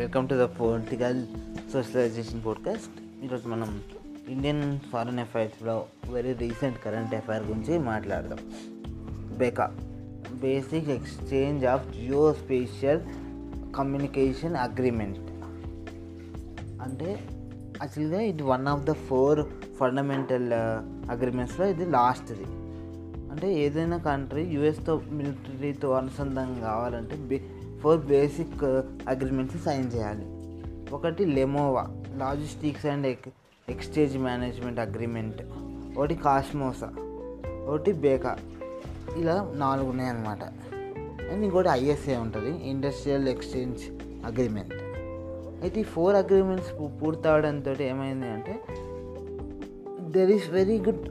Welcome to the political socialization podcast. ఈరోజు మనం Indian foreign అఫైర్స్లో వెరీ రీసెంట్ కరెంట్ అఫైర్ గురించి మాట్లాడదాం. BECA basic exchange of geo spatial communication agreement. అంటే యాక్చువల్గా ఇది one of the four fundamental అగ్రిమెంట్స్లో ఇది లాస్ట్ది. అంటే ఏదైనా కంట్రీ యుఎస్తో మిలిటరీతో అనుసంధానం కావాలంటే బే four basic uh, agreements sign చేయాలి. ఒకటి లెమోవా లాజిస్టిక్స్ అండ్ ఎక్ ఎక్స్చేంజ్ మేనేజ్మెంట్ అగ్రిమెంట్. ఒకటి కాస్మోసా ఒకటి బేకా. ఇలా నాలుగు ఉన్నాయన్నమాట. అండ్ ఇంకోటి ఐఎస్ఏ ఉంటుంది ఇండస్ట్రియల్ ఎక్స్చేంజ్ అగ్రిమెంట్ అయితే ఈ ఫోర్ అగ్రిమెంట్స్ పూర్తవడంతో ఏమైంది అంటే there is very good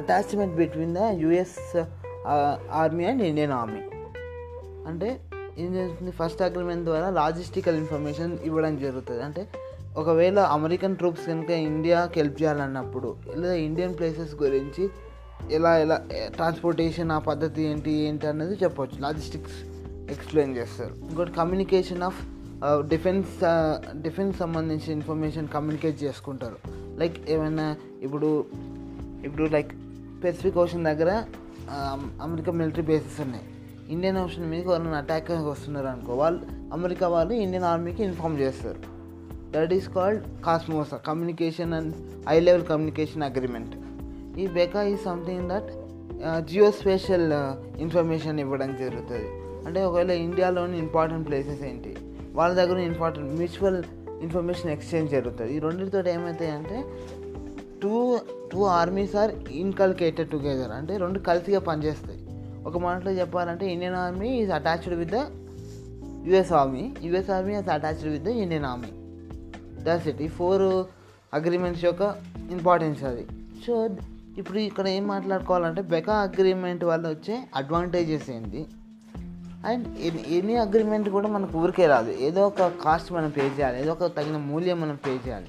attachment between the US army and Indian army అంటే ఏం ఫస్ట్ అగ్రిమెంట్ ద్వారా లాజిస్టికల్ ఇన్ఫర్మేషన్ ఇవ్వడం జరుగుతుంది. అంటే ఒకవేళ అమెరికన్ ట్రూప్స్ కనుక ఇండియాకి హెల్ప్ చేయాలన్నప్పుడు లేదా ఇండియన్ ప్లేసెస్ గురించి ఎలా ఎలా ట్రాన్స్పోర్టేషన్ ఆ పద్ధతి ఏంటి ఏంటి అన్నది చెప్పవచ్చు లాజిస్టిక్స్ ఎక్స్ప్లెయిన్ చేస్తారు. ఇంకోటి కమ్యూనికేషన్ ఆఫ్ డిఫెన్స్ డిఫెన్స్ సంబంధించిన ఇన్ఫర్మేషన్ కమ్యూనికేట్ చేసుకుంటారు. లైక్ ఏమైనా ఇప్పుడు ఇప్పుడు లైక్ పెసిఫిక్ ఓషన్ దగ్గర అమెరికా మిలిటరీ బేసెస్ ఉన్నాయి. ఇండియన్ ఓషన్ మీదకి ఎవరైనా అటాక్ వస్తున్నారు అనుకో. వాళ్ళు అమెరికా వాళ్ళు ఇండియన్ ఆర్మీకి ఇన్ఫామ్ చేస్తారు. That is called COMCASA communication and high level communication agreement ఈ బెకా ఈ something that geo spatial information ఇవ్వడం జరుగుతుంది. అంటే ఒకవేళ ఇండియాలోని ఇంపార్టెంట్ ప్లేసెస్ ఏంటి? వాళ్ళ దగ్గర ఇంపార్టెంట్ మ్యూచువల్ ఇన్ఫర్మేషన్ ఎక్స్చేంజ్ జరుగుతుంది. ఈ రెండింటితో ఏమవుతాయి అంటే two two armies are inculcated together అంటే రెండు కలిసిగా పనిచేస్తాయి. ఒక మాటలో చెప్పాలంటే Indian army is attached with the US army US army is attached with the Indian army that's it ఈ ఫోర్ అగ్రిమెంట్స్ యొక్క ఇంపార్టెన్స్ అది. సో ఇప్పుడు ఇక్కడ ఏం మాట్లాడుకోవాలంటే బెకా అగ్రిమెంట్ వల్ల వచ్చే అడ్వాంటేజెస్ ఏంటి? అండ్ ఎనీ అగ్రిమెంట్ కూడా మనకు ఊరికే రాదు. ఏదో ఒక కాస్ట్ మనం పే చేయాలి. ఏదో ఒక తగిన మూల్యం మనం పే చేయాలి.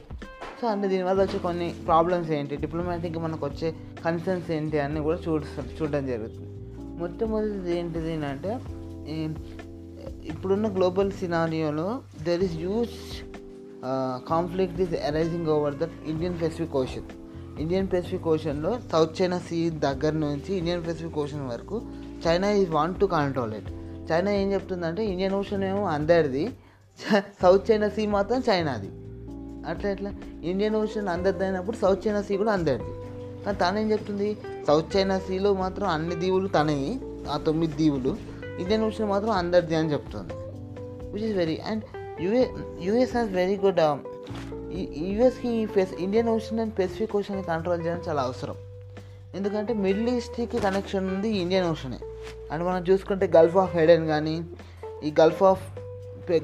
సో అంటే దీనివల్ల వచ్చే కొన్ని ప్రాబ్లమ్స్ ఏంటి? డిప్లొమాటిక్గా మనకు వచ్చే కన్సర్న్స్ ఏంటి? అన్నీ కూడా చూడ చూడడం జరుగుతుంది. మొట్టమొదటిది ఏంటిది అంటే ఇప్పుడున్న global సినారియోలో there is huge conflict is arising over the Indian Pacific ocean Indian Pacific ఓషన్లో south China see దగ్గర నుంచి ఇండియన్ పెసిఫిక్ ఓషన్ వరకు China is want to control it China ఏం చెప్తుందంటే ఇండియన్ ఓషన్ ఏమో అందరిది. సౌత్ చైనా సీ మాత్రం చైనాది అట్లా ఎట్లా? ఇండియన్ ఓషన్ అందరిది అయినప్పుడు సౌత్ చైనా సీ కూడా అందరిది. కానీ తానేం చెప్తుంది? సౌత్ చైనా సీలో మాత్రం అన్ని దీవులు తనవి ఆ తొమ్మిది దీవులు. ఇండియన్ ఓషన్ మాత్రం అందరిది అని చెప్తుంది. Which is very and UA US has very good యుఎస్కి face Indian Ocean and Pacific Ocean control చేయడం చాలా అవసరం. ఎందుకంటే మిడిల్ ఈస్ట్కి కనెక్షన్ ఉంది ఇండియన్ ఓషనే అండ్ మనం చూసుకుంటే గల్ఫ్ ఆఫ్ హెడెన్ కానీ ఈ gulf of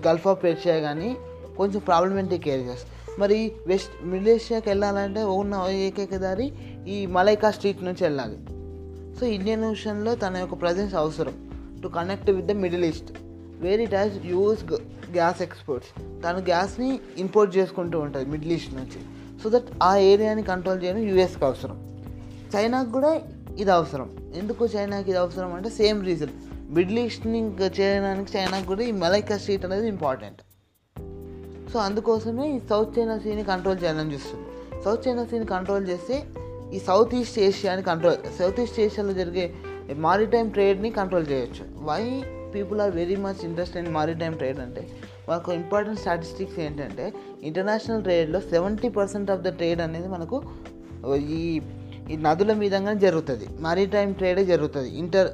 gulf of Persia కానీ కొంచెం ప్రాబ్లమేటిక్ ఏరియాస్ మరి వెస్ట్ మిడిల్ ఏషియాకి వెళ్ళాలంటే ఉన్న ఏకైక దారి ఈ మలైకా స్ట్రీట్ నుంచి వెళ్ళాలి. సో ఇండియన్ ఓషన్లో తన యొక్క ప్రజెన్స్ అవసరం. To connect with the middle east where it has uses gas exports తను గ్యాస్ని ఇంపోర్ట్ చేసుకుంటూ ఉంటుంది మిడిల్ ఈస్ట్ నుంచి. సో దట్ ఆ ఏరియాని కంట్రోల్ చేయడం యూఎస్కి అవసరం. చైనాకు కూడా ఇది అవసరం. ఎందుకు చైనాకి ఇది అవసరం అంటే సేమ్ రీజన్ మిడిల్ ఈస్ట్ని చేయడానికి చైనాకి కూడా ఈ మలైకా స్ట్రీట్ అనేది ఇంపార్టెంట్ సో అందుకోసమే ఈ సౌత్ చైనా సీని కంట్రోల్ చేయాలని చూస్తుంది. సౌత్ చైనా సీని కంట్రోల్ చేస్తే ఈ సౌత్ ఈస్ట్ ఏషియాని కంట్రోల్ సౌత్ ఈస్ట్ ఏషియాలో జరిగే మారిటైమ్ ట్రేడ్ని కంట్రోల్ చేయొచ్చు. Why people are very much interest in maritime trade అంటే మనకు ఇంపార్టెంట్ స్టాటిస్టిక్స్ ఏంటంటే international ట్రేడ్లో seventy percent of the trade అనేది మనకు ఈ ఈ నదుల మీదంగానే జరుగుతుంది. మారిటైమ్ ట్రేడే జరుగుతుంది. ఇంటర్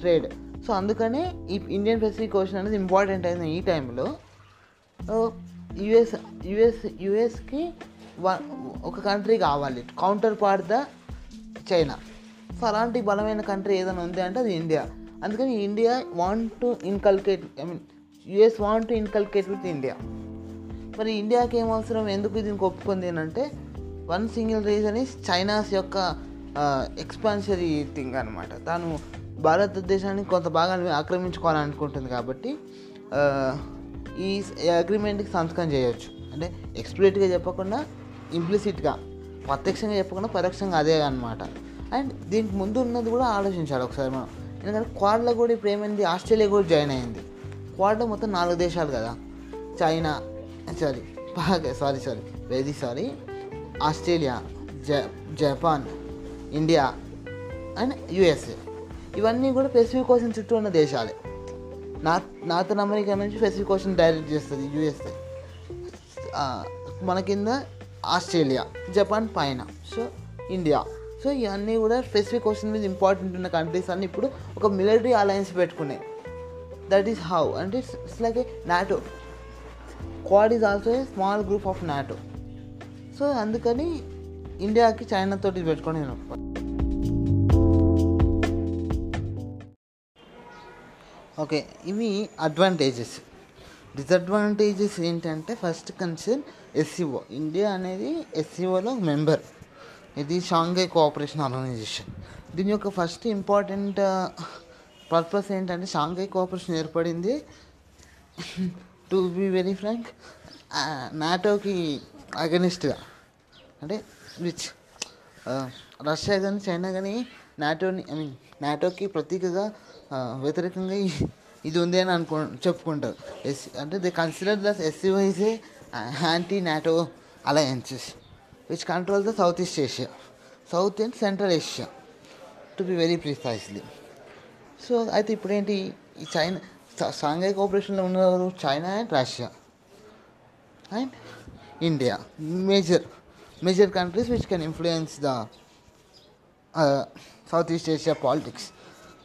ట్రేడ్ సో అందుకనే ఈ ఇండియన్ పెసిఫిక్ ఓషన్ అనేది ఇంపార్టెంట్ అయిన ఈ టైంలో యుఎస్ యుఎస్ యుఎస్కి ఒక కంట్రీ కావాలి. Counterpart the China so అలాంటి బలమైన కంట్రీ ఏదైనా ఉంది అంటే అది ఇండియా అందుకని India want to inculcate I mean US want to inculcate with India మరి ఇండియాకి ఏం అవసరం? ఎందుకు దీనికి ఒప్పుకుంది అంటే one single reason is China's యొక్క ఎక్స్పాన్షరీ థింగ్ అనమాట తాను భారతదేశాన్ని కొంత భాగాన్ని ఆక్రమించుకోవాలనుకుంటుంది కాబట్టి ఈ అగ్రిమెంట్కి సంతకం చేయొచ్చు. అంటే ఎక్స్ప్లిట్గా చెప్పకుండా ఇంప్లిసిట్గా ప్రత్యక్షంగా చెప్పకుండా పరోక్షంగా అదే అనమాట అండ్ దీనికి ముందు ఉన్నది కూడా ఆలోచించాలి ఒకసారి మనం. ఎందుకంటే క్వాడ్లో కూడా ఇప్పుడు ఏమైంది? ఆస్ట్రేలియా కూడా జాయిన్ అయింది. క్వాడ్లో మొత్తం నాలుగు దేశాలు కదా. China sorry sorry sorry very sorry Australia జ జపాన్ ఇండియా అండ్ యుఎస్ఏ. ఇవన్నీ కూడా పెసిఫిక్ ఓషన్ చుట్టూ ఉన్న దేశాలే. నార్త్ నార్థన్ అమెరికా నుంచి పెసిఫిక్ ఓషన్ డైరెక్ట్ చేస్తుంది యుఎస్ఏ. మన కింద ఆస్ట్రేలియా జపాన్ పైన. So India. సో ఇవన్నీ కూడా స్పెసిఫిక్ క్వశ్చన్ మీద ఇంపార్టెంట్ ఉన్న కంట్రీస్ అన్నీ ఇప్పుడు ఒక మిలిటరీ అలయన్స్ పెట్టుకున్నాయి. దట్ ఈస్ హౌ అంటే it's like a NATO Quad is also a small group of NATO so అందుకని ఇండియాకి చైనా తోటి పెట్టుకొని నేను ఓకే ఇవి అడ్వాంటేజెస్ డిసడ్వాంటేజెస్ ఏంటంటే ఫస్ట్ కన్సర్న్ ఎస్సీఓ ఇండియా అనేది ఎస్సీఓలో మెంబర్ ఇది షాంఘై కోఆపరేషన్ ఆర్గనైజేషన్ దీని యొక్క ఫస్ట్ ఇంపార్టెంట్ పర్పస్ ఏంటంటే షాంఘై కోఆపరేషన్ ఏర్పడింది. టు బి వెరీ ఫ్రాంక్ నాటోకి అగనిస్ట్గా అంటే విచ్ రష్యా కానీ చైనా కానీ నాటోని ఐ మీన్ నాటోకి ప్రతీకగా uh, వ్యతిరేకంగా ఇది ఉంది అని అనుకో చెప్పుకుంటారు. ఎస్ అంటే they consider the SCO is a anti NATO alliances which control the south east Asia south and central Asia to be very precisely so అయితే ఇప్పుడేంటి ఈ చైనా సా- సాంఘై కోఆపరేషన్లో ఉన్నవారు China and Russia and India major major countries which can influence the south east Asia politics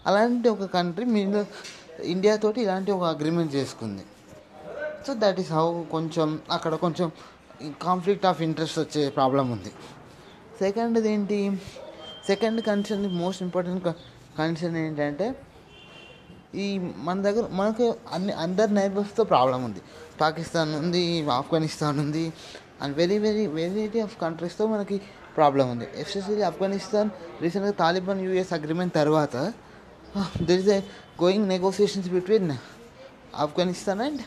అలాంటి ఒక country మీద ఇండియాతోటి ఇలాంటి ఒక అగ్రిమెంట్ చేసుకుంది. సో దట్ ఈస్ హౌ కొంచెం అక్కడ కొంచెం కాన్ఫ్లిక్ట్ ఆఫ్ ఇంట్రెస్ట్ వచ్చే ప్రాబ్లం ఉంది. సెకండ్ది ఏంటి? Second concern most important concern ఏంటంటే ఈ మన దగ్గర మనకు అన్ని అందరి నైబర్స్తో ప్రాబ్లం ఉంది. పాకిస్తాన్ ఉంది ఆఫ్ఘనిస్తాన్ ఉంది and very very variety of కంట్రీస్తో మనకి ప్రాబ్లం ఉంది. ఎస్పెషల్లీ ఆఫ్ఘనిస్తాన్ రీసెంట్గా తాలిబాన్ యూఎస్ అగ్రిమెంట్ తర్వాత there is a going negotiations between Afghanistan and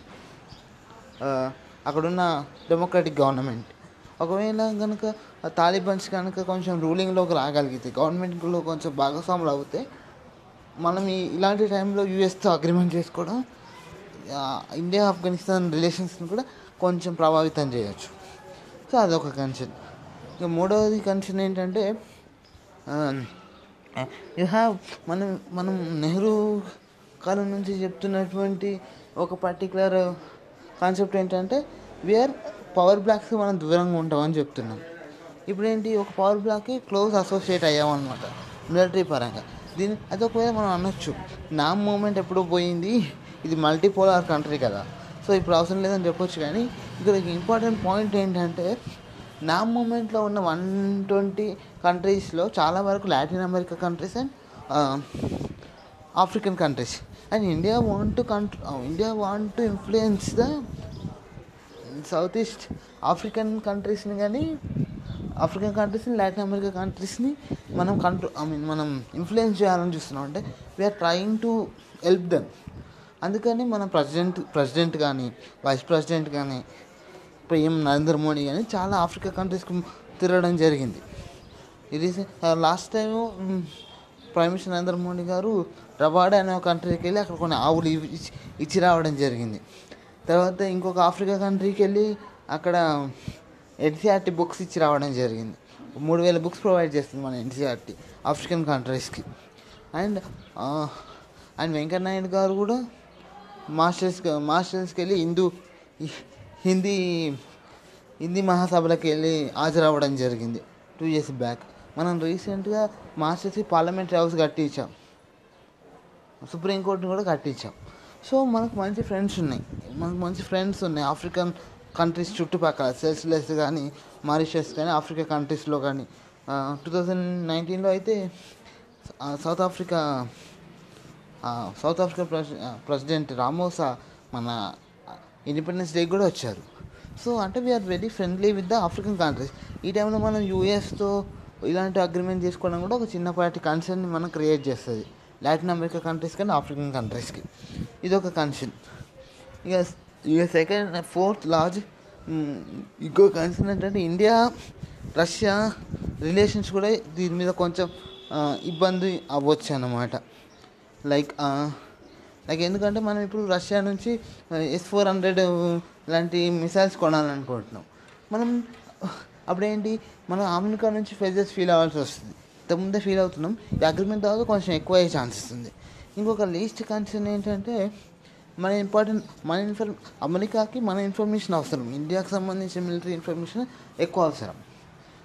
అక్కడున్న డెమోక్రటిక్ గవర్నమెంట్ ఒకవేళ కనుక తాలిబాన్స్ కనుక కొంచెం రూలింగ్లోకి రాగలిగితే గవర్నమెంట్లో కొంచెం భాగస్వాములు అవుతే మనం ఈ ఇలాంటి టైంలో యూఎస్తో అగ్రిమెంట్ చేసుకోవడం ఇండియా ఆఫ్ఘనిస్తాన్ రిలేషన్స్ని కూడా కొంచెం ప్రభావితం చేయొచ్చు. సో అదొక కన్సర్న్ ఇక మూడవది కన్సర్న్ ఏంటంటే యూ హ్యావ్ మనం మనం నెహ్రూ కాలం నుంచి చెప్తున్నటువంటి ఒక పర్టికులర్ కాన్సెప్ట్ ఏంటంటే వేర్ పవర్ బ్లాక్స్ మనం దూరంగా ఉంటామని చెప్తున్నాం. ఇప్పుడు ఏంటి ఒక పవర్ బ్లాక్కి క్లోజ్ అసోసియేట్ అయ్యామన్నమాట మిలిటరీ పరంగా. దీని అది ఒకవేళ మనం అనొచ్చు నా మూమెంట్ ఎప్పుడో పోయింది ఇది మల్టీపోలార్ కంట్రీ కదా. సో ఇప్పుడు అవసరం లేదని చెప్పొచ్చు కానీ ఇక్కడ ఇంపార్టెంట్ పాయింట్ ఏంటంటే నా మూమెంట్లో ఉన్న వన్ ట్వంటీ కంట్రీస్లో చాలా వరకు Latin America countries and African countries and India want to కంట్రో India want to influence the south east African కంట్రీస్ని కానీ ఆఫ్రికన్ కంట్రీస్ని లాటిన్ అమెరికా కంట్రీస్ని మనం కంట్రో ఐ మీన్ మనం ఇన్ఫ్లుయెన్స్ చేయాలని చూస్తున్నాం. అంటే we are trying to help them అందుకని మన ప్రెసిడెంట్ ప్రెసిడెంట్ కానీ వైస్ ప్రెసిడెంట్ కానీ పిఎం నరేంద్ర మోడీ కానీ చాలా ఆఫ్రికా కంట్రీస్కి తిరగడం జరిగింది. ఇది last time prime minister Narendra Modi garu Rwanda అనే కంట్రీకి వెళ్ళి అక్కడ కొన్ని ఆవులు ఇవి- ఇచ్చి ఇచ్చి రావడం జరిగింది. తర్వాత ఇంకొక ఆఫ్రికా కంట్రీకి వెళ్ళి అక్కడ ఎన్సీఆర్టీ బుక్స్ ఇచ్చి రావడం జరిగింది. మూడు వేల బుక్స్ ప్రొవైడ్ చేస్తుంది మన ఎన్సీఆర్టీ ఆఫ్రికన్ కంట్రీస్కి అండ్ అండ్ వెంకయ్యనాయుడు గారు కూడా మాస్టర్స్ మాస్టర్స్కి వెళ్ళి హిందూ హిందీ హిందీ మహాసభలకు వెళ్ళి హాజరవ్వడం జరిగింది. టూ ఇయర్స్ బ్యాక్ మనం రీసెంట్గా మాస్టర్స్కి పార్లమెంటరీ హౌస్ కట్టించాం. సుప్రీంకోర్టుని కూడా కట్టించాం. సో మనకు మంచి ఫ్రెండ్స్ ఉన్నాయి. మనకు మంచి ఫ్రెండ్స్ ఉన్నాయి. ఆఫ్రికన్ కంట్రీస్ చుట్టుపక్కల సెల్స్లెస్ కానీ మారిషస్ కానీ ఆఫ్రికా కంట్రీస్లో కానీ టూ థౌజండ్ నైన్టీన్లో అయితే south Africa south Africa president Ramaphosa మన ఇండిపెండెన్స్ డే కూడా వచ్చారు. సో అంటే we are very friendly with the African countries ఈ టైంలో మనం యూఎస్తో ఇలాంటి అగ్రిమెంట్ చేసుకోవడం కూడా ఒక చిన్నపాటి కన్సర్న్ మనం క్రియేట్ చేస్తుంది. లాటిన్ అమెరికా కంట్రీస్ కానీ ఆఫ్రికన్ కంట్రీస్కి ఇది ఒక కన్సర్న్ ఇక ఇక సెకండ్ ఫోర్త్ లార్జ్ ఇంకో కన్సర్న్ ఏంటంటే ఇండియా రష్యా రిలేషన్స్ కూడా దీని మీద కొంచెం ఇబ్బంది అవ్వచ్చు అన్నమాట. లైక్ లైక్ ఎందుకంటే మనం ఇప్పుడు రష్యా నుంచి ఎస్ ఫోర్ హండ్రెడ్ లాంటి మిసైల్స్ కొనాలనుకుంటున్నాం. మనం అప్పుడేంటి? మనం అమెరికా నుంచి ఫెజెస్ ఫీల్ అవ్వాల్సి వస్తుంది. ఇంతకుముందే ఫీల్ అవుతున్నాం ఈ అగ్రిమెంట్ తర్వాత కొంచెం ఎక్కువ అయ్యే ఛాన్స్ ఉంది. ఇంకొక లీస్ట్ కన్సర్న్ ఏంటంటే మన ఇంపార్టెంట్ మన ఇన్ఫర్మ్ అమెరికాకి మన ఇన్ఫర్మేషన్ అవసరం. ఇండియాకి సంబంధించిన మిలిటరీ ఇన్ఫర్మేషన్ ఎక్కువ అవసరం.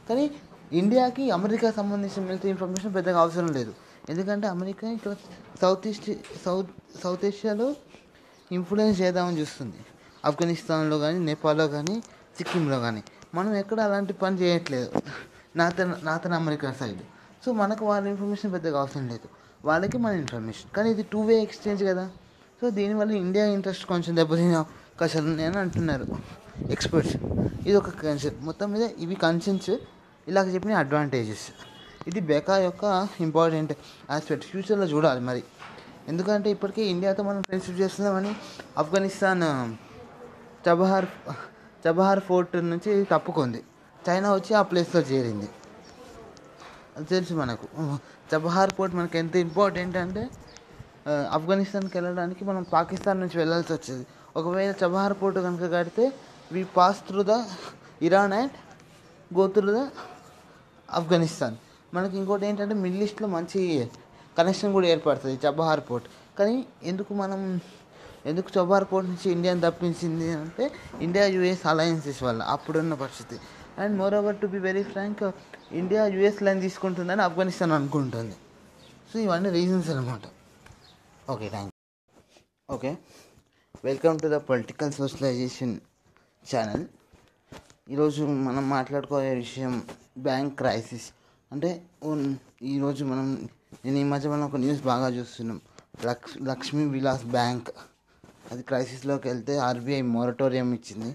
కానీ ఇండియాకి అమెరికాకి సంబంధించిన మిలిటరీ ఇన్ఫర్మేషన్ పెద్దగా అవసరం లేదు. ఎందుకంటే అమెరికా ఇక్కడ సౌత్ ఈస్ట్ సౌత్ సౌత్ ఏషియాలో ఇన్ఫ్లుయెన్స్ చేద్దామని చూస్తుంది. ఆఫ్ఘనిస్తాన్లో కానీ నేపాల్లో కానీ సిక్కింలో కానీ మనం ఎక్కడ అలాంటి పని చేయట్లేదు. నాత నాతన అమెరికా సైడ్. సో మనకు వాళ్ళ ఇన్ఫర్మేషన్ పెద్దగా అవసరం లేదు. వాళ్ళకి మన ఇన్ఫర్మేషన్. కానీ ఇది టూ వే ఎక్స్చేంజ్ కదా. సో దీనివల్ల ఇండియా ఇంట్రెస్ట్ కొంచెం దెబ్బతిన అవకాశాలు ఉన్నాయని అంటున్నారు ఎక్స్పర్ట్స్. ఇది ఒక కన్సెన్ మొత్తం మీద ఇవి కన్సెన్స్ ఇలాగ చెప్పిన అడ్వాంటేజెస్. ఇది బెకా యొక్క ఇంపార్టెంట్ ఆస్పెక్ట్. ఫ్యూచర్లో చూడాలి మరి. ఎందుకంటే ఇప్పటికే ఇండియాతో మనం ఫ్రెండ్షిప్ చేస్తున్నామని ఆఫ్ఘనిస్తాన్ చబహార్ చబహార్ ఫోర్ట్ నుంచి తప్పుకుంది. చైనా వచ్చి ఆ ప్లేస్లో చేరింది. అది తెలుసు మనకు. చబహార్ ఫోర్ట్ మనకు ఎంత ఇంపార్టెంట్ అంటే ఆఫ్ఘనిస్తాన్కి వెళ్ళడానికి మనం పాకిస్తాన్ నుంచి వెళ్ళాల్సి వచ్చేది. ఒకవేళ చబహార్ ఫోర్ట్ కనుక కడితే we pass through the Iran and go through the Afghanistan. మనకి ఇంకోటి ఏంటంటే మిడిల్ ఈస్ట్లో మంచి కనెక్షన్ కూడా ఏర్పడుతుంది చబహార్ పోర్ట్ కానీ ఎందుకు మనం ఎందుకు చోబార్ కోట్ నుంచి ఇండియాని తప్పించింది అంటే ఇండియా యుఎస్ అలయన్సెస్ వల్ల అప్పుడున్న పరిస్థితి. And moreover to be very frank India US line తీసుకుంటుందని ఆఫ్ఘనిస్తాన్ అనుకుంటుంది. సో ఇవన్నీ రీజన్స్ అనమాట okay thank okay welcome to the political socialization channel ఈరోజు మనం మాట్లాడుకోయే విషయం బ్యాంక్ క్రైసిస్ అంటే ఈరోజు మనం నేను ఈ మధ్య మనం ఒక న్యూస్ బాగా చూస్తున్నాం. లక్ష్ లక్ష్మీ విలాస్ బ్యాంక్ అది క్రైసిస్లోకి వెళ్తే ఆర్బీఐ మొరటోరియం ఇచ్చింది.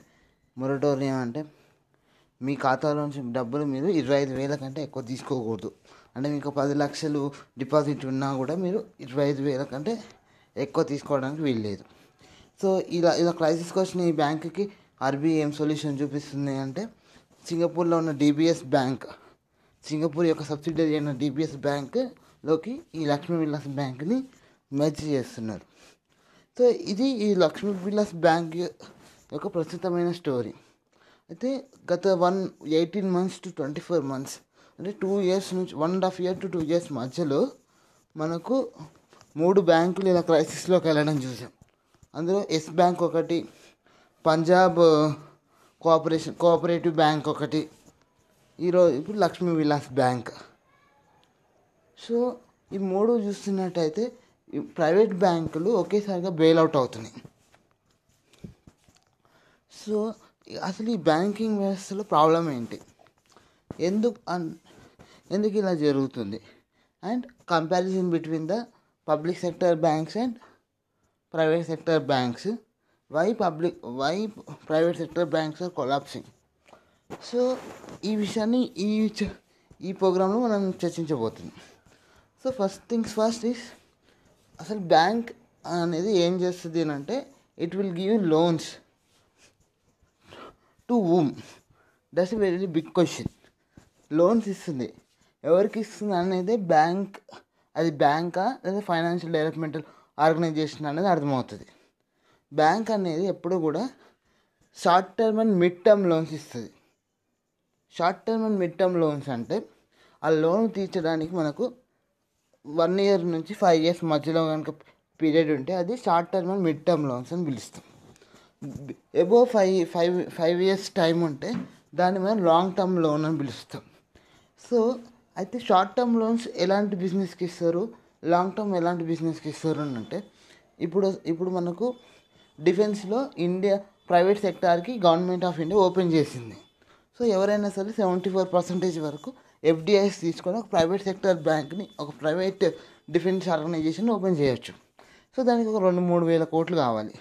మొరటోరియం అంటే మీ ఖాతాలో నుంచి డబ్బులు మీరు ఇరవై ఐదు వేల కంటే ఎక్కువ తీసుకోకూడదు. అంటే మీకు పది లక్షలు డిపాజిట్ ఉన్నా కూడా మీరు ఇరవై ఐదు వేల కంటే ఎక్కువ తీసుకోవడానికి వీల్లేదు. సో ఇలా ఇలా క్రైసిస్కి వచ్చిన ఈ బ్యాంక్కి ఆర్బీఐ ఏం సొల్యూషన్ చూపిస్తుంది అంటే సింగపూర్లో ఉన్న డిబిఎస్ బ్యాంక్ సింగపూర్ యొక్క సబ్సిడరీ అయిన డిబిఎస్ బ్యాంక్లోకి ఈ లక్ష్మీ విలాస్ బ్యాంక్ని మెర్జ్ చేస్తున్నారు. సో ఇది ఈ లక్ష్మీ విలాస్ బ్యాంక్ యొక్క ప్రస్తుతమైన స్టోరీ. అయితే గత one eighteen months to twenty four months అంటే టూ ఇయర్స్ నుంచి one and half year to two years మధ్యలో మనకు మూడు బ్యాంకులు ఇలా క్రైసిస్లోకి వెళ్ళడం చూసాం. అందులో ఎస్ బ్యాంక్ ఒకటి పంజాబ్ కోఆపరేషన్ కోఆపరేటివ్ బ్యాంక్ ఒకటి ఈరోజు ఇప్పుడు లక్ష్మీ విలాస్ బ్యాంక్. సో ఈ మూడు చూస్తున్నట్టయితే ప్రైవేట్ బ్యాంకులు ఒకేసారిగా బెయిల్అవుట్ అవుతున్నాయి. సో అసలు ఈ బ్యాంకింగ్ వ్యవస్థలో ప్రాబ్లం ఏంటి? ఎందుకు అన్ ఎందుకు ఇలా జరుగుతుంది? And comparison between the public sector banks and private sector banks. Why public why private sector banks are collapsing. So ఈ విషయాన్ని ఈ చ- ఈ ప్రోగ్రాంలో మనం చర్చించబోతున్నాం. So first things first is అసలు బ్యాంక్ అనేది ఏం చేస్తుంది అని అంటే it will give loans to whom that's very big question loans ఇస్తుంది. ఎవరికి ఇస్తుంది అనేది బ్యాంక్ అది బ్యాంకా లేదా ఫైనాన్షియల్ డెవలప్మెంటల్ ఆర్గనైజేషన్ అనేది అర్థమవుతుంది. బ్యాంక్ అనేది ఎప్పుడు కూడా short term and mid term loans ఇస్తుంది. Short term and mid term loans అంటే ఆ లోన్ తీర్చడానికి మనకు వన్ ఇయర్ నుంచి ఫైవ్ ఇయర్స్ మధ్యలో కనుక పీరియడ్ ఉంటే అది short term and mid term loans అని పిలుస్తాం. Above five five five years time ఉంటే దాని మీద లాంగ్ టర్మ్ లోన్ అని పిలుస్తాం. సో అయితే షార్ట్ టర్మ్ లోన్స్ ఎలాంటి బిజినెస్కి ఇస్తారు? లాంగ్ టర్మ్ ఎలాంటి బిజినెస్కి ఇస్తారు అని అంటే ఇప్పుడు ఇప్పుడు మనకు డిఫెన్స్లో ఇండియా ప్రైవేట్ సెక్టార్కి గవర్నమెంట్ ఆఫ్ ఇండియా ఓపెన్ చేసింది. సో ఎవరైనా సరే సెవెంటీ ఫోర్ పర్సెంటేజ్ వరకు ఎఫ్డిఐస్ తీసుకొని ఒక ప్రైవేట్ సెక్టర్ బ్యాంక్ని ఒక ప్రైవేట్ డిఫెన్స్ ఆర్గనైజేషన్ ఓపెన్ చేయొచ్చు. సో దానికి ఒక రెండు మూడు వేల కోట్లు కావాలి.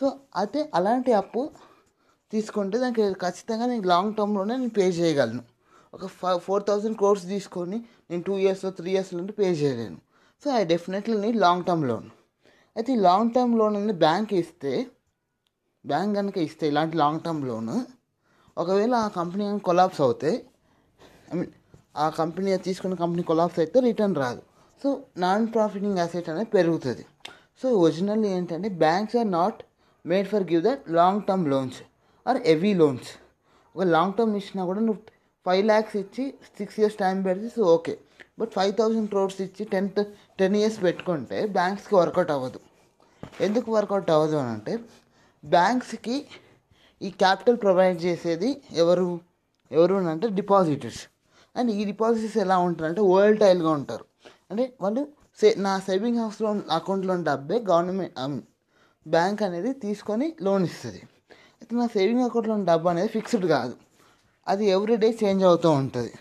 సో అయితే అలాంటి అప్పు తీసుకుంటే దానికి ఖచ్చితంగా నేను లాంగ్ టర్మ్లోనే నేను పే చేయగలను. ఒక ఫైవ్ ఫోర్ థౌజండ్ కోర్స్ తీసుకొని నేను టూ ఇయర్స్ త్రీ ఇయర్స్లో ఉంటే పే చేయలేను. So I definitely need long term loan అయితే ఈ లాంగ్ టర్మ్ లోన్ అనేది బ్యాంక్ ఇస్తే బ్యాంక్ కనుక ఇస్తే ఇలాంటి లాంగ్ టర్మ్ లోన్ ఒకవేళ ఆ కంపెనీ కొలాప్స్ అవుతే ఐ మీన్ ఆ కంపెనీ తీసుకున్న కంపెనీ కొలాప్స్ అయితే రిటర్న్ రాదు. సో నాన్ ప్రాఫిటింగ్ అసెట్ అనేది పెరుగుతుంది. సో ఒరిజినల్లీ ఏంటంటే banks are not made for give the long term loans or heavy loans ఒక లాంగ్ టర్మ్ ఇచ్చినా కూడా నువ్వు ఫైవ్ ల్యాక్స్ ఇచ్చి సిక్స్ ఇయర్స్ టైం పెడితే so okay but five thousand crores ఇచ్చి టెన్ టెన్ ఇయర్స్ పెట్టుకుంటే బ్యాంక్స్కి వర్కౌట్ అవ్వదు. ఎందుకు వర్కౌట్ అవ్వదు అని అంటే బ్యాంక్స్కి ఈ క్యాపిటల్ ప్రొవైడ్ చేసేది ఎవరు? ఎవరు అని అంటే డిపాజిటర్స్ అండ్ ఈ డిపాజిట్స్ ఎలా ఉంటారంటే వోల్టైల్గా ఉంటారు. అంటే వాళ్ళు సే నా సేవింగ్ హౌస్లో అకౌంట్లో డబ్బే గవర్నమెంట్ బ్యాంక్ అనేది తీసుకొని లోన్ ఇస్తుంది. అయితే నా సేవింగ్ అకౌంట్లో ఉన్న డబ్బు అనేది ఫిక్స్డ్ కాదు. అది ఎవ్రీ డే చేంజ్ అవుతూ ఉంటుంది.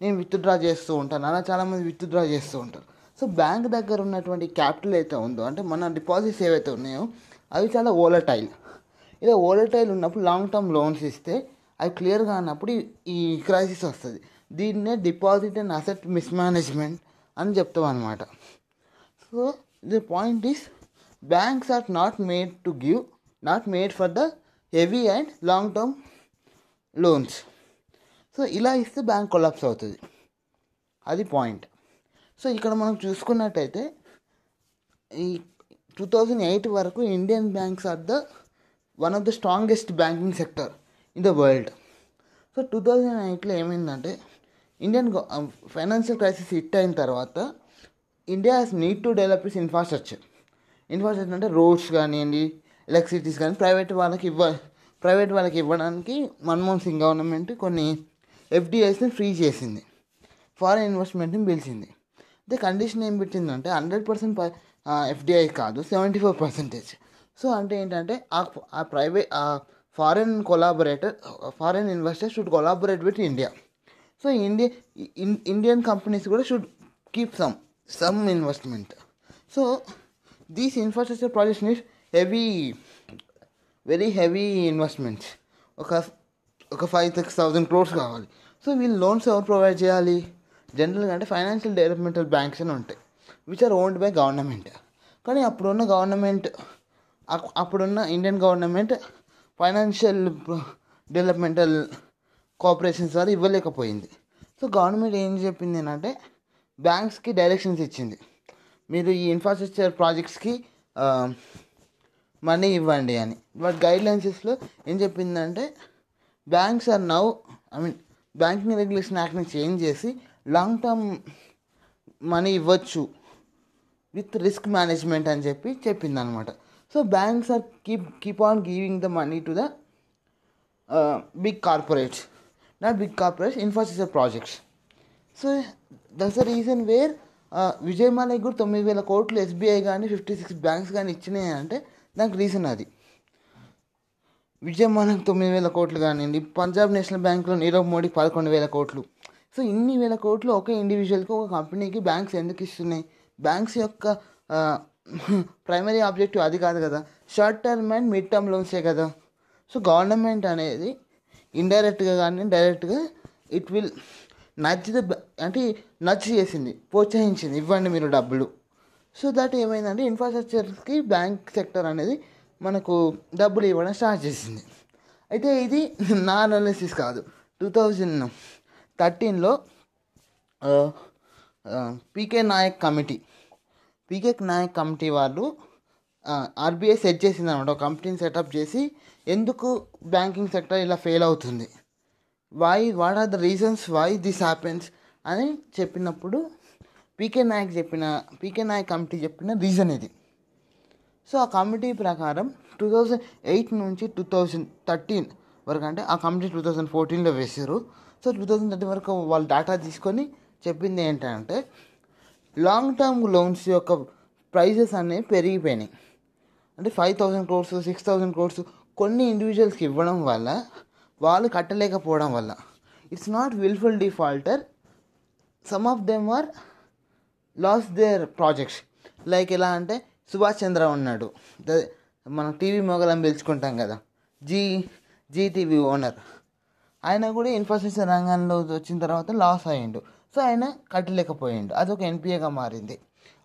నేను విత్డ్రా చేస్తూ ఉంటాను. అలా చాలామంది విత్డ్రా చేస్తూ ఉంటారు. సో బ్యాంక్ దగ్గర ఉన్నటువంటి క్యాపిటల్ అయితే ఉందో అంటే మన డిపాజిట్స్ ఏవైతే ఉన్నాయో అవి చాలా ఓలటైల్ ఇలా ఓలటైల్ ఉన్నప్పుడు లాంగ్ టర్మ్ లోన్స్ ఇస్తే అవి క్లియర్గా అన్నప్పుడు ఈ క్రైసిస్ వస్తుంది. దీన్నే డిపాజిట్ అండ్ అసెట్ మిస్మేనేజ్మెంట్ అని చెప్తాం అనమాట so the point is banks are not made to give not made for the heavy and long term loans so ఇలా ఇస్తే బ్యాంక్ కొలాప్స్ అవుతుంది. అది పాయింట్ సో ఇక్కడ మనం చూసుకున్నట్టయితే ఈ టూ థౌజండ్ ఎయిట్ వరకు Indian banks are the one of the strongest banking sector in the world so two thousand ఎయిట్లో ఏమైందంటే ఇండియన్ ఫైనాన్షియల్ క్రైసిస్ హిట్ అయిన తర్వాత India has need to develop is infrastructure infrastructure అంటే roads కానివ్వండి electricities కానీ private వాళ్ళకి ఇవ్వ private వాళ్ళకి ఇవ్వడానికి మన్మోహన్ సింగ్ గవర్నమెంట్ కొన్ని ఎఫ్డిఐస్ని ఫ్రీ చేసింది. ఫారెన్ ఇన్వెస్ట్మెంట్ని పిలిచింది. అయితే కండిషన్ ఏం పెట్టిందంటే హండ్రెడ్ పర్సెంట్ ఎఫ్డిఐ కాదు సెవెంటీ ఫోర్ పర్సెంటేజ్ సో అంటే ఏంటంటే ఆ ఆ ప్రైవేట్ ఆ foreign collaborator foreign investor should collaborate with India so India Indian companies కూడా should keep some some investment. So these infrastructure projects need heavy very heavy investments ఒక ఒక five six thousand crores కావాలి. So వీళ్ళు loans ఎవరు provide చేయాలి? జనరల్గా అంటే financial developmental banks అని ఉంటాయి which are owned by government కానీ అప్పుడున్న గవర్నమెంట్ అప్పుడున్న Indian government financial developmental cooperations ద్వారా ఇవ్వలేకపోయింది. సో గవర్నమెంట్ ఏం చెప్పింది అంటే బ్యాంక్స్కి డైరెక్షన్స్ ఇచ్చింది. మీరు ఈ ఇన్ఫ్రాస్ట్రక్చర్ ప్రాజెక్ట్స్కి మనీ ఇవ్వండి అని. బట్ గైడ్ లైన్సెస్లో ఏం చెప్పిందంటే banks are now I mean banking regulation యాక్ట్ని change చేసి లాంగ్ టర్మ్ మనీ ఇవ్వచ్చు. విత్ రిస్క్ మేనేజ్మెంట్ అని చెప్పి చెప్పింది అనమాట so banks are keep keep on giving the money to the big corporates not big corporates infrastructure projects so that's the reason where విజయమాలకి కూడా తొమ్మిది వేల కోట్లు ఎస్బీఐ కానీ ఫిఫ్టీ సిక్స్ బ్యాంక్స్ కానీ ఇచ్చినాయి అంటే దానికి రీజన్ అది. విజయమాలకు తొమ్మిది వేల కోట్లు కానివ్వండి పంజాబ్ నేషనల్ బ్యాంక్లో నీరవ్ మోడీకి పదకొండు వేల కోట్లు. సో ఇన్ని వేల కోట్లు ఒక ఇండివిజువల్కి ఒక కంపెనీకి బ్యాంక్స్ ఎందుకు ఇస్తున్నాయి? బ్యాంక్స్ యొక్క ప్రైమరీ ఆబ్జెక్టివ్ అది కాదు కదా. Short term and mid term లోన్సే కదా. సో గవర్నమెంట్ అనేది ఇండైరెక్ట్గా కానీ డైరెక్ట్గా ఇట్ విల్ నచ్ ద అంటే నచ్ చేసింది ప్రోత్సహించింది ఇవ్వండి మీరు డబ్బులు. సో దట్ ఏమైందంటే ఇన్ఫ్రాస్ట్రక్చర్కి బ్యాంక్ సెక్టర్ అనేది మనకు డబ్బులు ఇవ్వడం స్టార్ట్ చేసింది. అయితే ఇది నా అనాలిసిస్ కాదు. Two thousand థర్టీన్లో PK Nayak committee PK Nayak committee వాళ్ళు ఆర్బీఐ సెట్ చేసింది అనమాట ఒక కంపెనీని సెటప్ చేసి ఎందుకు బ్యాంకింగ్ సెక్టర్ ఇలా ఫెయిల్ అవుతుంది? Why what are the reasons why this happens అని చెప్పినప్పుడు పీకే నాయక్ చెప్పిన పీకే నాయక్ కమిటీ చెప్పిన రీజన్ ఇది. సో ఆ కమిటీ ప్రకారం టూ థౌజండ్ ఎయిట్ నుంచి టూ థౌజండ్ థర్టీన్ వరకు అంటే ఆ కమిటీ టూ థౌజండ్ ఫోర్టీన్లో వేసారు సో టూ థౌజండ్ థర్టీన్ వరకు వాళ్ళు డేటా తీసుకొని చెప్పింది ఏంటంటే లాంగ్ టర్మ్ లోన్స్ యొక్క ప్రైజెస్ అనేవి పెరిగిపోయినాయి. అంటే five thousand crores six thousand crores కొన్ని ఇండివిజువల్స్కి ఇవ్వడం వల్ల వాళ్ళు కట్టలేకపోవడం వల్ల. It's not wilful defaulter some of them are loss their projects like ఎలా అంటే సుభాష్ చంద్ర ఉన్నాడు. ద- మనం టీవీ మొగలం పిలుచుకుంటాం కదా. జీ జీటీవీ ఓనర్ ఆయన కూడా ఇన్ఫ్రాస్ట్రక్చర్ రంగంలో వచ్చిన తర్వాత లాస్ అయ్యిండు. సో ఆయన కట్టలేకపోయిండు. అదొక ఎన్పిఏగా మారింది.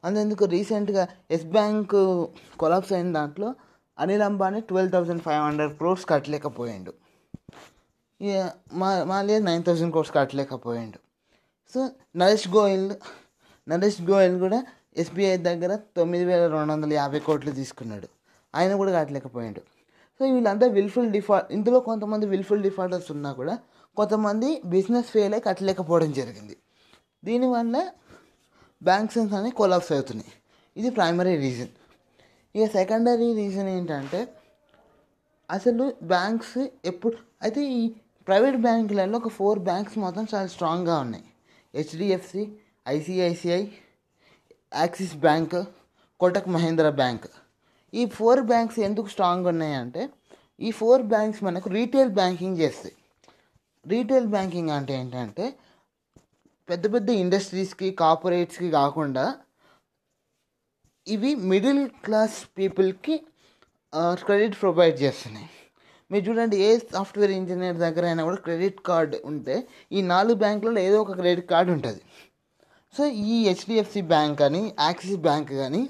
అందుకు రీసెంట్గా ఎస్ బ్యాంక్ కొలాప్స్ అయిన దాంట్లో Anil Ambani twelve thousand five hundred crores కట్టలేకపోయాడు. ఇక మా మాలే నైన్ థౌజండ్ క్రోర్స్ కట్టలేకపోయాడు. సో నరేష్ గోయల్ నరేష్ గోయల్ కూడా ఎస్బీఐ దగ్గర తొమ్మిది వేల రెండు వందల యాభై కోట్లు తీసుకున్నాడు. ఆయన కూడా కట్టలేకపోయాడు. సో వీళ్ళంతా విల్ఫుల్ డిఫాల్ట్ ఇందులో కొంతమంది విల్ఫుల్ డిఫాల్టర్స్ ఉన్నా కూడా కొంతమంది బిజినెస్ ఫెయిల్ అయి కట్టలేకపోవడం జరిగింది. దీనివల్ల బ్యాంక్స్ అనేవి కొలాప్స్ అవుతున్నాయి. ఇది ప్రైమరీ రీజన్ ఇక సెకండరీ రీజన్ ఏంటంటే అసలు బ్యాంక్స్ ఎప్పుడు అయితే ఈ ప్రైవేట్ బ్యాంకులలో ఒక ఫోర్ బ్యాంక్స్ మాత్రం చాలా స్ట్రాంగ్గా ఉన్నాయి. HDFC ICICI Axis bank Kotak Mahindra bank ఈ ఫోర్ బ్యాంక్స్ ఎందుకు స్ట్రాంగ్ ఉన్నాయంటే ఈ ఫోర్ బ్యాంక్స్ మనకు రీటైల్ బ్యాంకింగ్ చేస్తాయి. రీటైల్ బ్యాంకింగ్ అంటే ఏంటంటే పెద్ద పెద్ద ఇండస్ట్రీస్కి కార్పొరేట్స్కి కాకుండా ఇవి మిడిల్ క్లాస్ పీపుల్కి క్రెడిట్ ప్రొవైడ్ చేస్తున్నాయి. మీరు చూడండి ఏ సాఫ్ట్వేర్ ఇంజనీర్ దగ్గర అయినా కూడా క్రెడిట్ కార్డ్ ఉంటే ఈ నాలుగు బ్యాంకులలో ఏదో ఒక క్రెడిట్ కార్డ్ ఉంటుంది. సో ఈ హెచ్డిఎఫ్సి బ్యాంక్ కానీ యాక్సిస్ బ్యాంక్ కానీ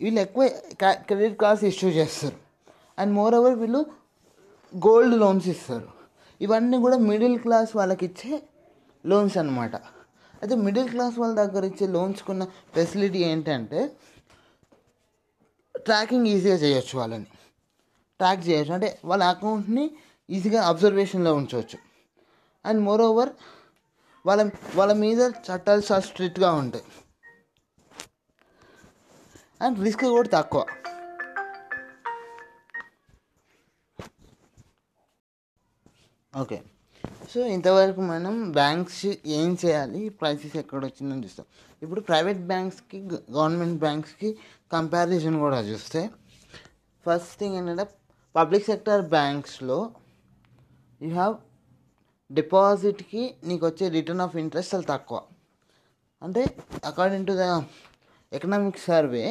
వీళ్ళు ఎక్కువ క్రెడిట్ కార్డ్స్ ఇష్యూ చేస్తారు. అండ్ మోర్ ఓవర్ వీళ్ళు గోల్డ్ లోన్స్ ఇస్తారు. ఇవన్నీ కూడా మిడిల్ క్లాస్ వాళ్ళకి ఇచ్చే లోన్స్ అనమాట అయితే మిడిల్ క్లాస్ వాళ్ళ దగ్గర ఇచ్చే లోన్స్కున్న ఫెసిలిటీ ఏంటంటే ట్రాకింగ్ ఈజీగా చేయొచ్చు వాళ్ళని. ట్రాక్ చేయొచ్చు. అంటే వాళ్ళ అకౌంట్ని ఈజీగా అబ్జర్వేషన్లో ఉంచవచ్చు అండ్ మోర్ ఓవర్ వాళ్ళ వాళ్ళ మీద చట్టాలు చాలా స్ట్రిక్ట్గా ఉంటాయి. అండ్ రిస్క్ కూడా తక్కువ. ఓకే. సో ఇంతవరకు మనం బ్యాంక్స్ ఏం చేయాలి? ప్రైసెస్ ఎక్కడ వచ్చిందని చూస్తాం. ఇప్పుడు ప్రైవేట్ బ్యాంక్స్కి గవర్నమెంట్ బ్యాంక్స్కి కంపారిజన్ కూడా చూస్తే ఫస్ట్ థింగ్ ఏంటంటే పబ్లిక్ సెక్టర్ బ్యాంక్స్లో యూ హ్యావ్ డిపాజిట్కి నీకు వచ్చే రిటర్న్ ఆఫ్ ఇంట్రెస్ట్ చాలా తక్కువ. అంటే according to the economic survey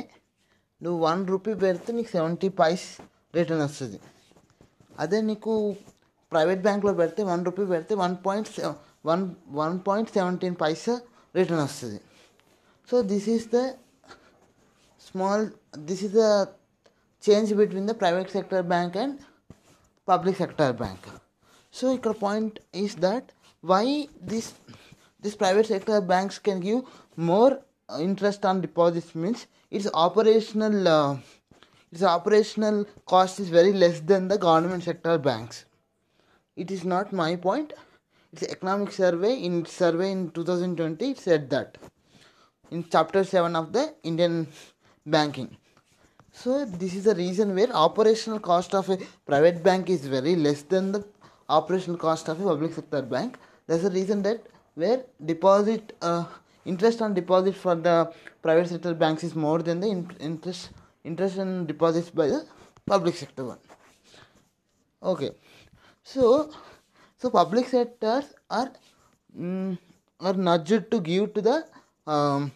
నువ్వు వన్ రూపీ పెడితే నీకు సెవెంటీ పైస్ రిటర్న్ వస్తుంది. అదే నీకు ప్రైవేట్ బ్యాంక్లో పెడితే వన్ రూపీ పెడితే one point one one point seventeen paisa return వస్తుంది so this is the small this is the change between the private sector bank and public sector bank so ఇక్కడ point is that why this this private sector banks can give more interest on deposits means it's operational its operational cost is very less than the government sector banks. It is not my point. It's economic survey. In survey in 2020, it said that in chapter 7 of the Indian banking. So this is the reason where operational cost of a private bank is very less than the operational cost of a public sector bank. That's the reason that where deposit uh, interest on deposit for the private sector banks is more than the in- interest interest on deposits by the public sector one. Okay, so so public sectors are mm, are nudged to give to the um,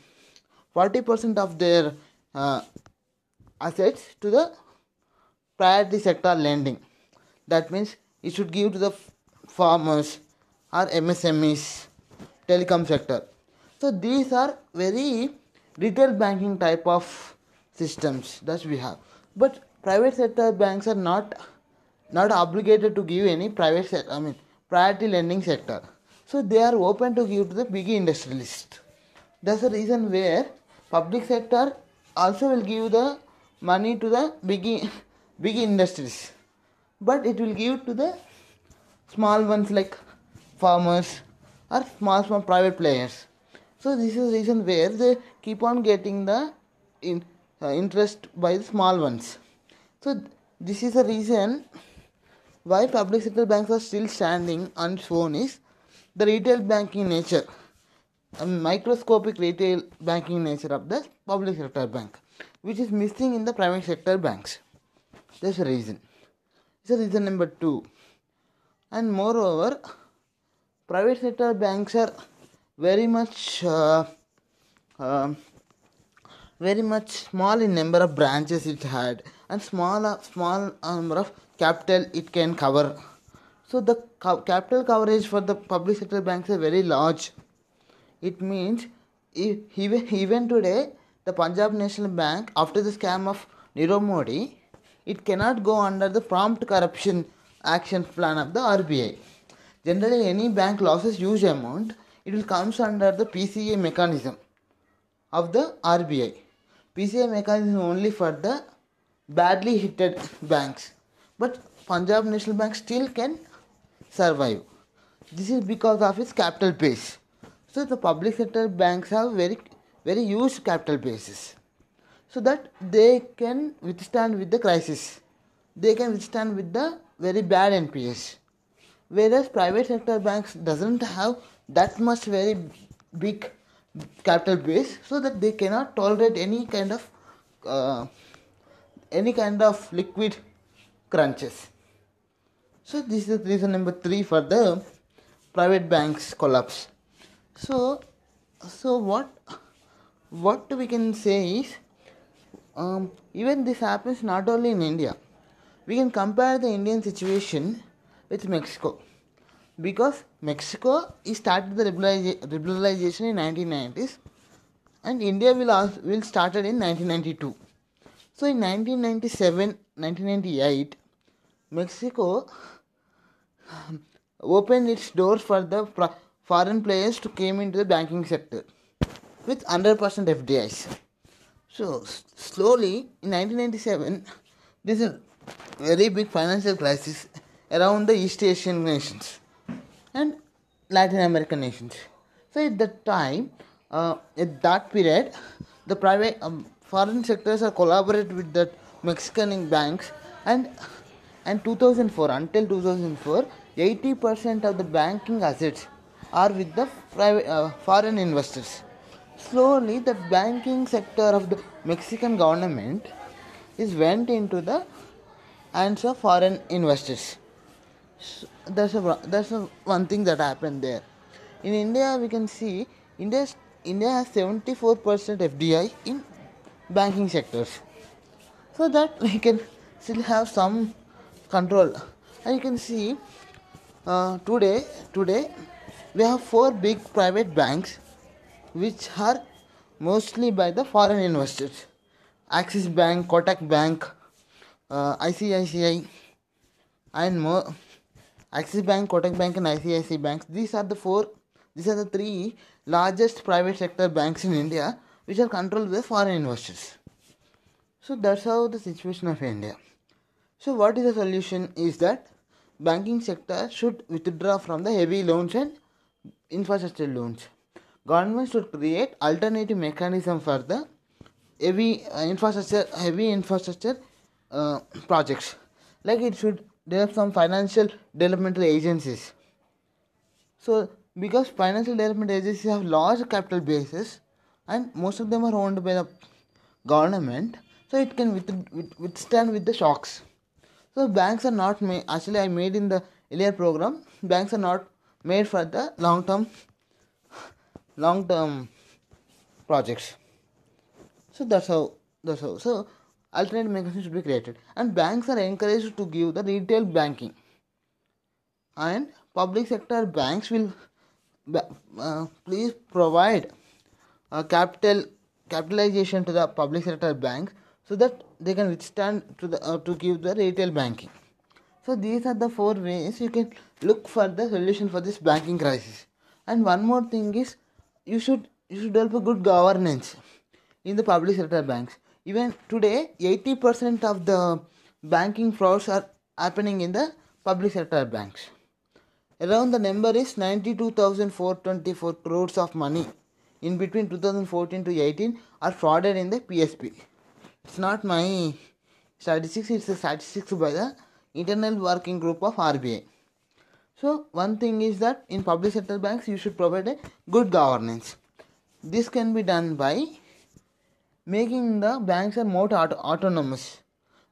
40% of their uh, assets to the priority sector lending. That means it should give to the farmers or MSMEs, telecom sector. So these are very retail banking type of systems that we have. But private sector banks are not not obligated to give any private sector. I mean priority lending sector. So they are open to give to the big industrialist. That's the reason where public sector also will give the money to the big big industries, but it will give to the small ones like farmers or small small private players. So this is the reason where they keep on getting the in, uh, interest by the small ones. So th- this is the reason why public sector banks are still standing own is the retail banking nature, a microscopic retail banking nature of the public sector bank, which is missing in the private sector banks. That's the reason. This is reason number two. And moreover, private sector banks are very much uh, um very much small in number of branches it had and small uh, small number of capital it can cover. So the co- capital coverage for the public sector banks are very large. It means e- even, even today the punjab national bank after the scam of nirav modi it cannot go under the prompt corruption action plan of the rbi generally any bank loses huge amount it will comes under the pca mechanism of the RBI. PCA mechanism is only for the badly hit banks, but Punjab National Bank still can survive. This is because of its capital base. So the public sector banks have very very huge capital bases, so that they can withstand with the crisis. They can withstand with the very bad NPS. Whereas private sector banks doesn't have that much very big capital base, so that they cannot tolerate any kind of uh, any kind of liquid crunches. So this is the reason number three for the private banks collapse. So so what what we can say is um, even this happens not only in India. We can compare the Indian situation with Mexico because Mexico started the liberalization in 1990s and India will also, will started in 1992. So in 1997, 1998, Mexico opened its doors for the foreign players to came into the banking sector with 100% FDIs. So slowly in 1997, this is very big financial crisis around the East Asian nations and Latin American nations. So at that time, uh, at that period, the private um, foreign sectors are collaborated with the Mexican banks and and 2004 until 2004, 80% of the banking assets are with the private uh, foreign investors. Slowly, the banking sector of the Mexican government is went into the hands of foreign investors. So that's a that's a one thing that happened there. In India, we can see India India has 74% FDI in banking sectors, so that we can still have some control. And you can see uh, today today we have four big private banks which are mostly by the foreign investors. Axis bank kotak bank uh, icici and more. Axis bank kotak bank and icici banks. These are the four these are the three largest private sector banks in india which are controlled by foreign investors so that's how the situation of india so what is the solution is that banking sector should withdraw from the heavy loans and infrastructure loans. Government should create alternative mechanism for the heavy uh, infrastructure heavy infrastructure uh, projects. Like it should develop some financial developmental agencies. So because financial development agencies have large capital bases and most of them are owned by the government, so it can with, with, withstand with the shocks. So banks are not made. Actually, I made in the earlier program. Banks are not made for the long term, long term projects. So that's how. That's how. So alternate mechanisms should be created, and banks are encouraged to give the retail banking, and public sector banks will uh, please provide uh, capital capitalization to the public sector banks so that they can withstand to the uh, to give the retail banking. So these are the four ways you can look for the solution for this banking crisis. And one more thing is you should you should develop a good governance in the public sector banks. Even today 80% of the banking frauds are happening in the public sector banks. Around the number is 92424 crores of money in between 2014 to 18 are frauded in the PSP. It's not my statistics, it's the statistics by the internal working group of RBI. So, one thing is that in public sector banks, you should provide a good governance. This can be done by making the banks are more auto- autonomous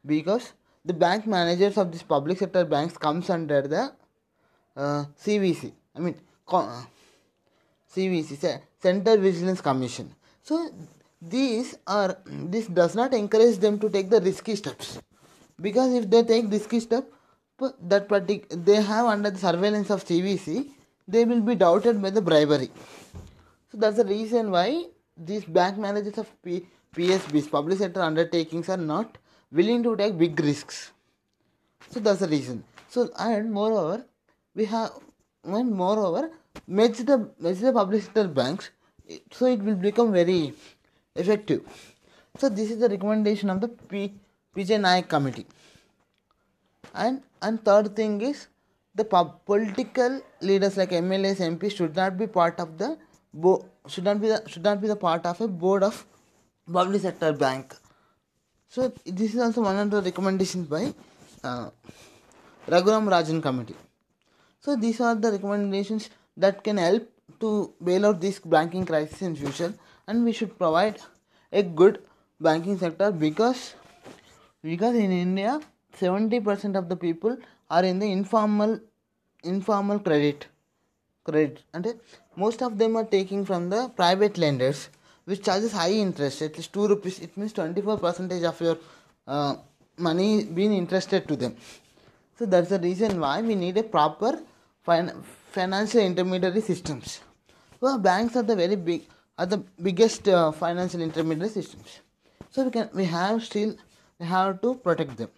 because the bank managers of these public sector banks comes under the uh, CVC. I mean, CVC, Ce- Center Vigilance Commission. So these are this does not encourage them to take the risky steps because if they take risky step, that partic- they have under the surveillance of CVC, they will be doubted by the bribery. So that's the reason why these bank managers of P- PSBs, public sector undertakings, are not willing to take big risks. So that's the reason. So and moreover, we have and moreover merge the merge the public sector banks, so it will become very effective. So this is the recommendation of the P, PJ Nayak committee. And and third thing is the political leaders like MLAs, should not be part of the bo- should not be the, should not be the part of a board of public sector bank. So this is also one of the recommendations by uh, Raghuram Rajan committee. So these are the recommendations that can help to bail out this banking crisis in future, and we should provide a good banking sector because because in India, seventy percent of the people are in the informal informal credit credit, and most of them are taking from the private lenders, which charges high interest, at least two rupees. It means twenty four percentage of your uh, money being interested to them. So that's the reason why we need a proper fin- financial intermediary systems. Well, banks are the very big, are the biggest uh, financial intermediary systems. So we can, we have still, we have to protect them.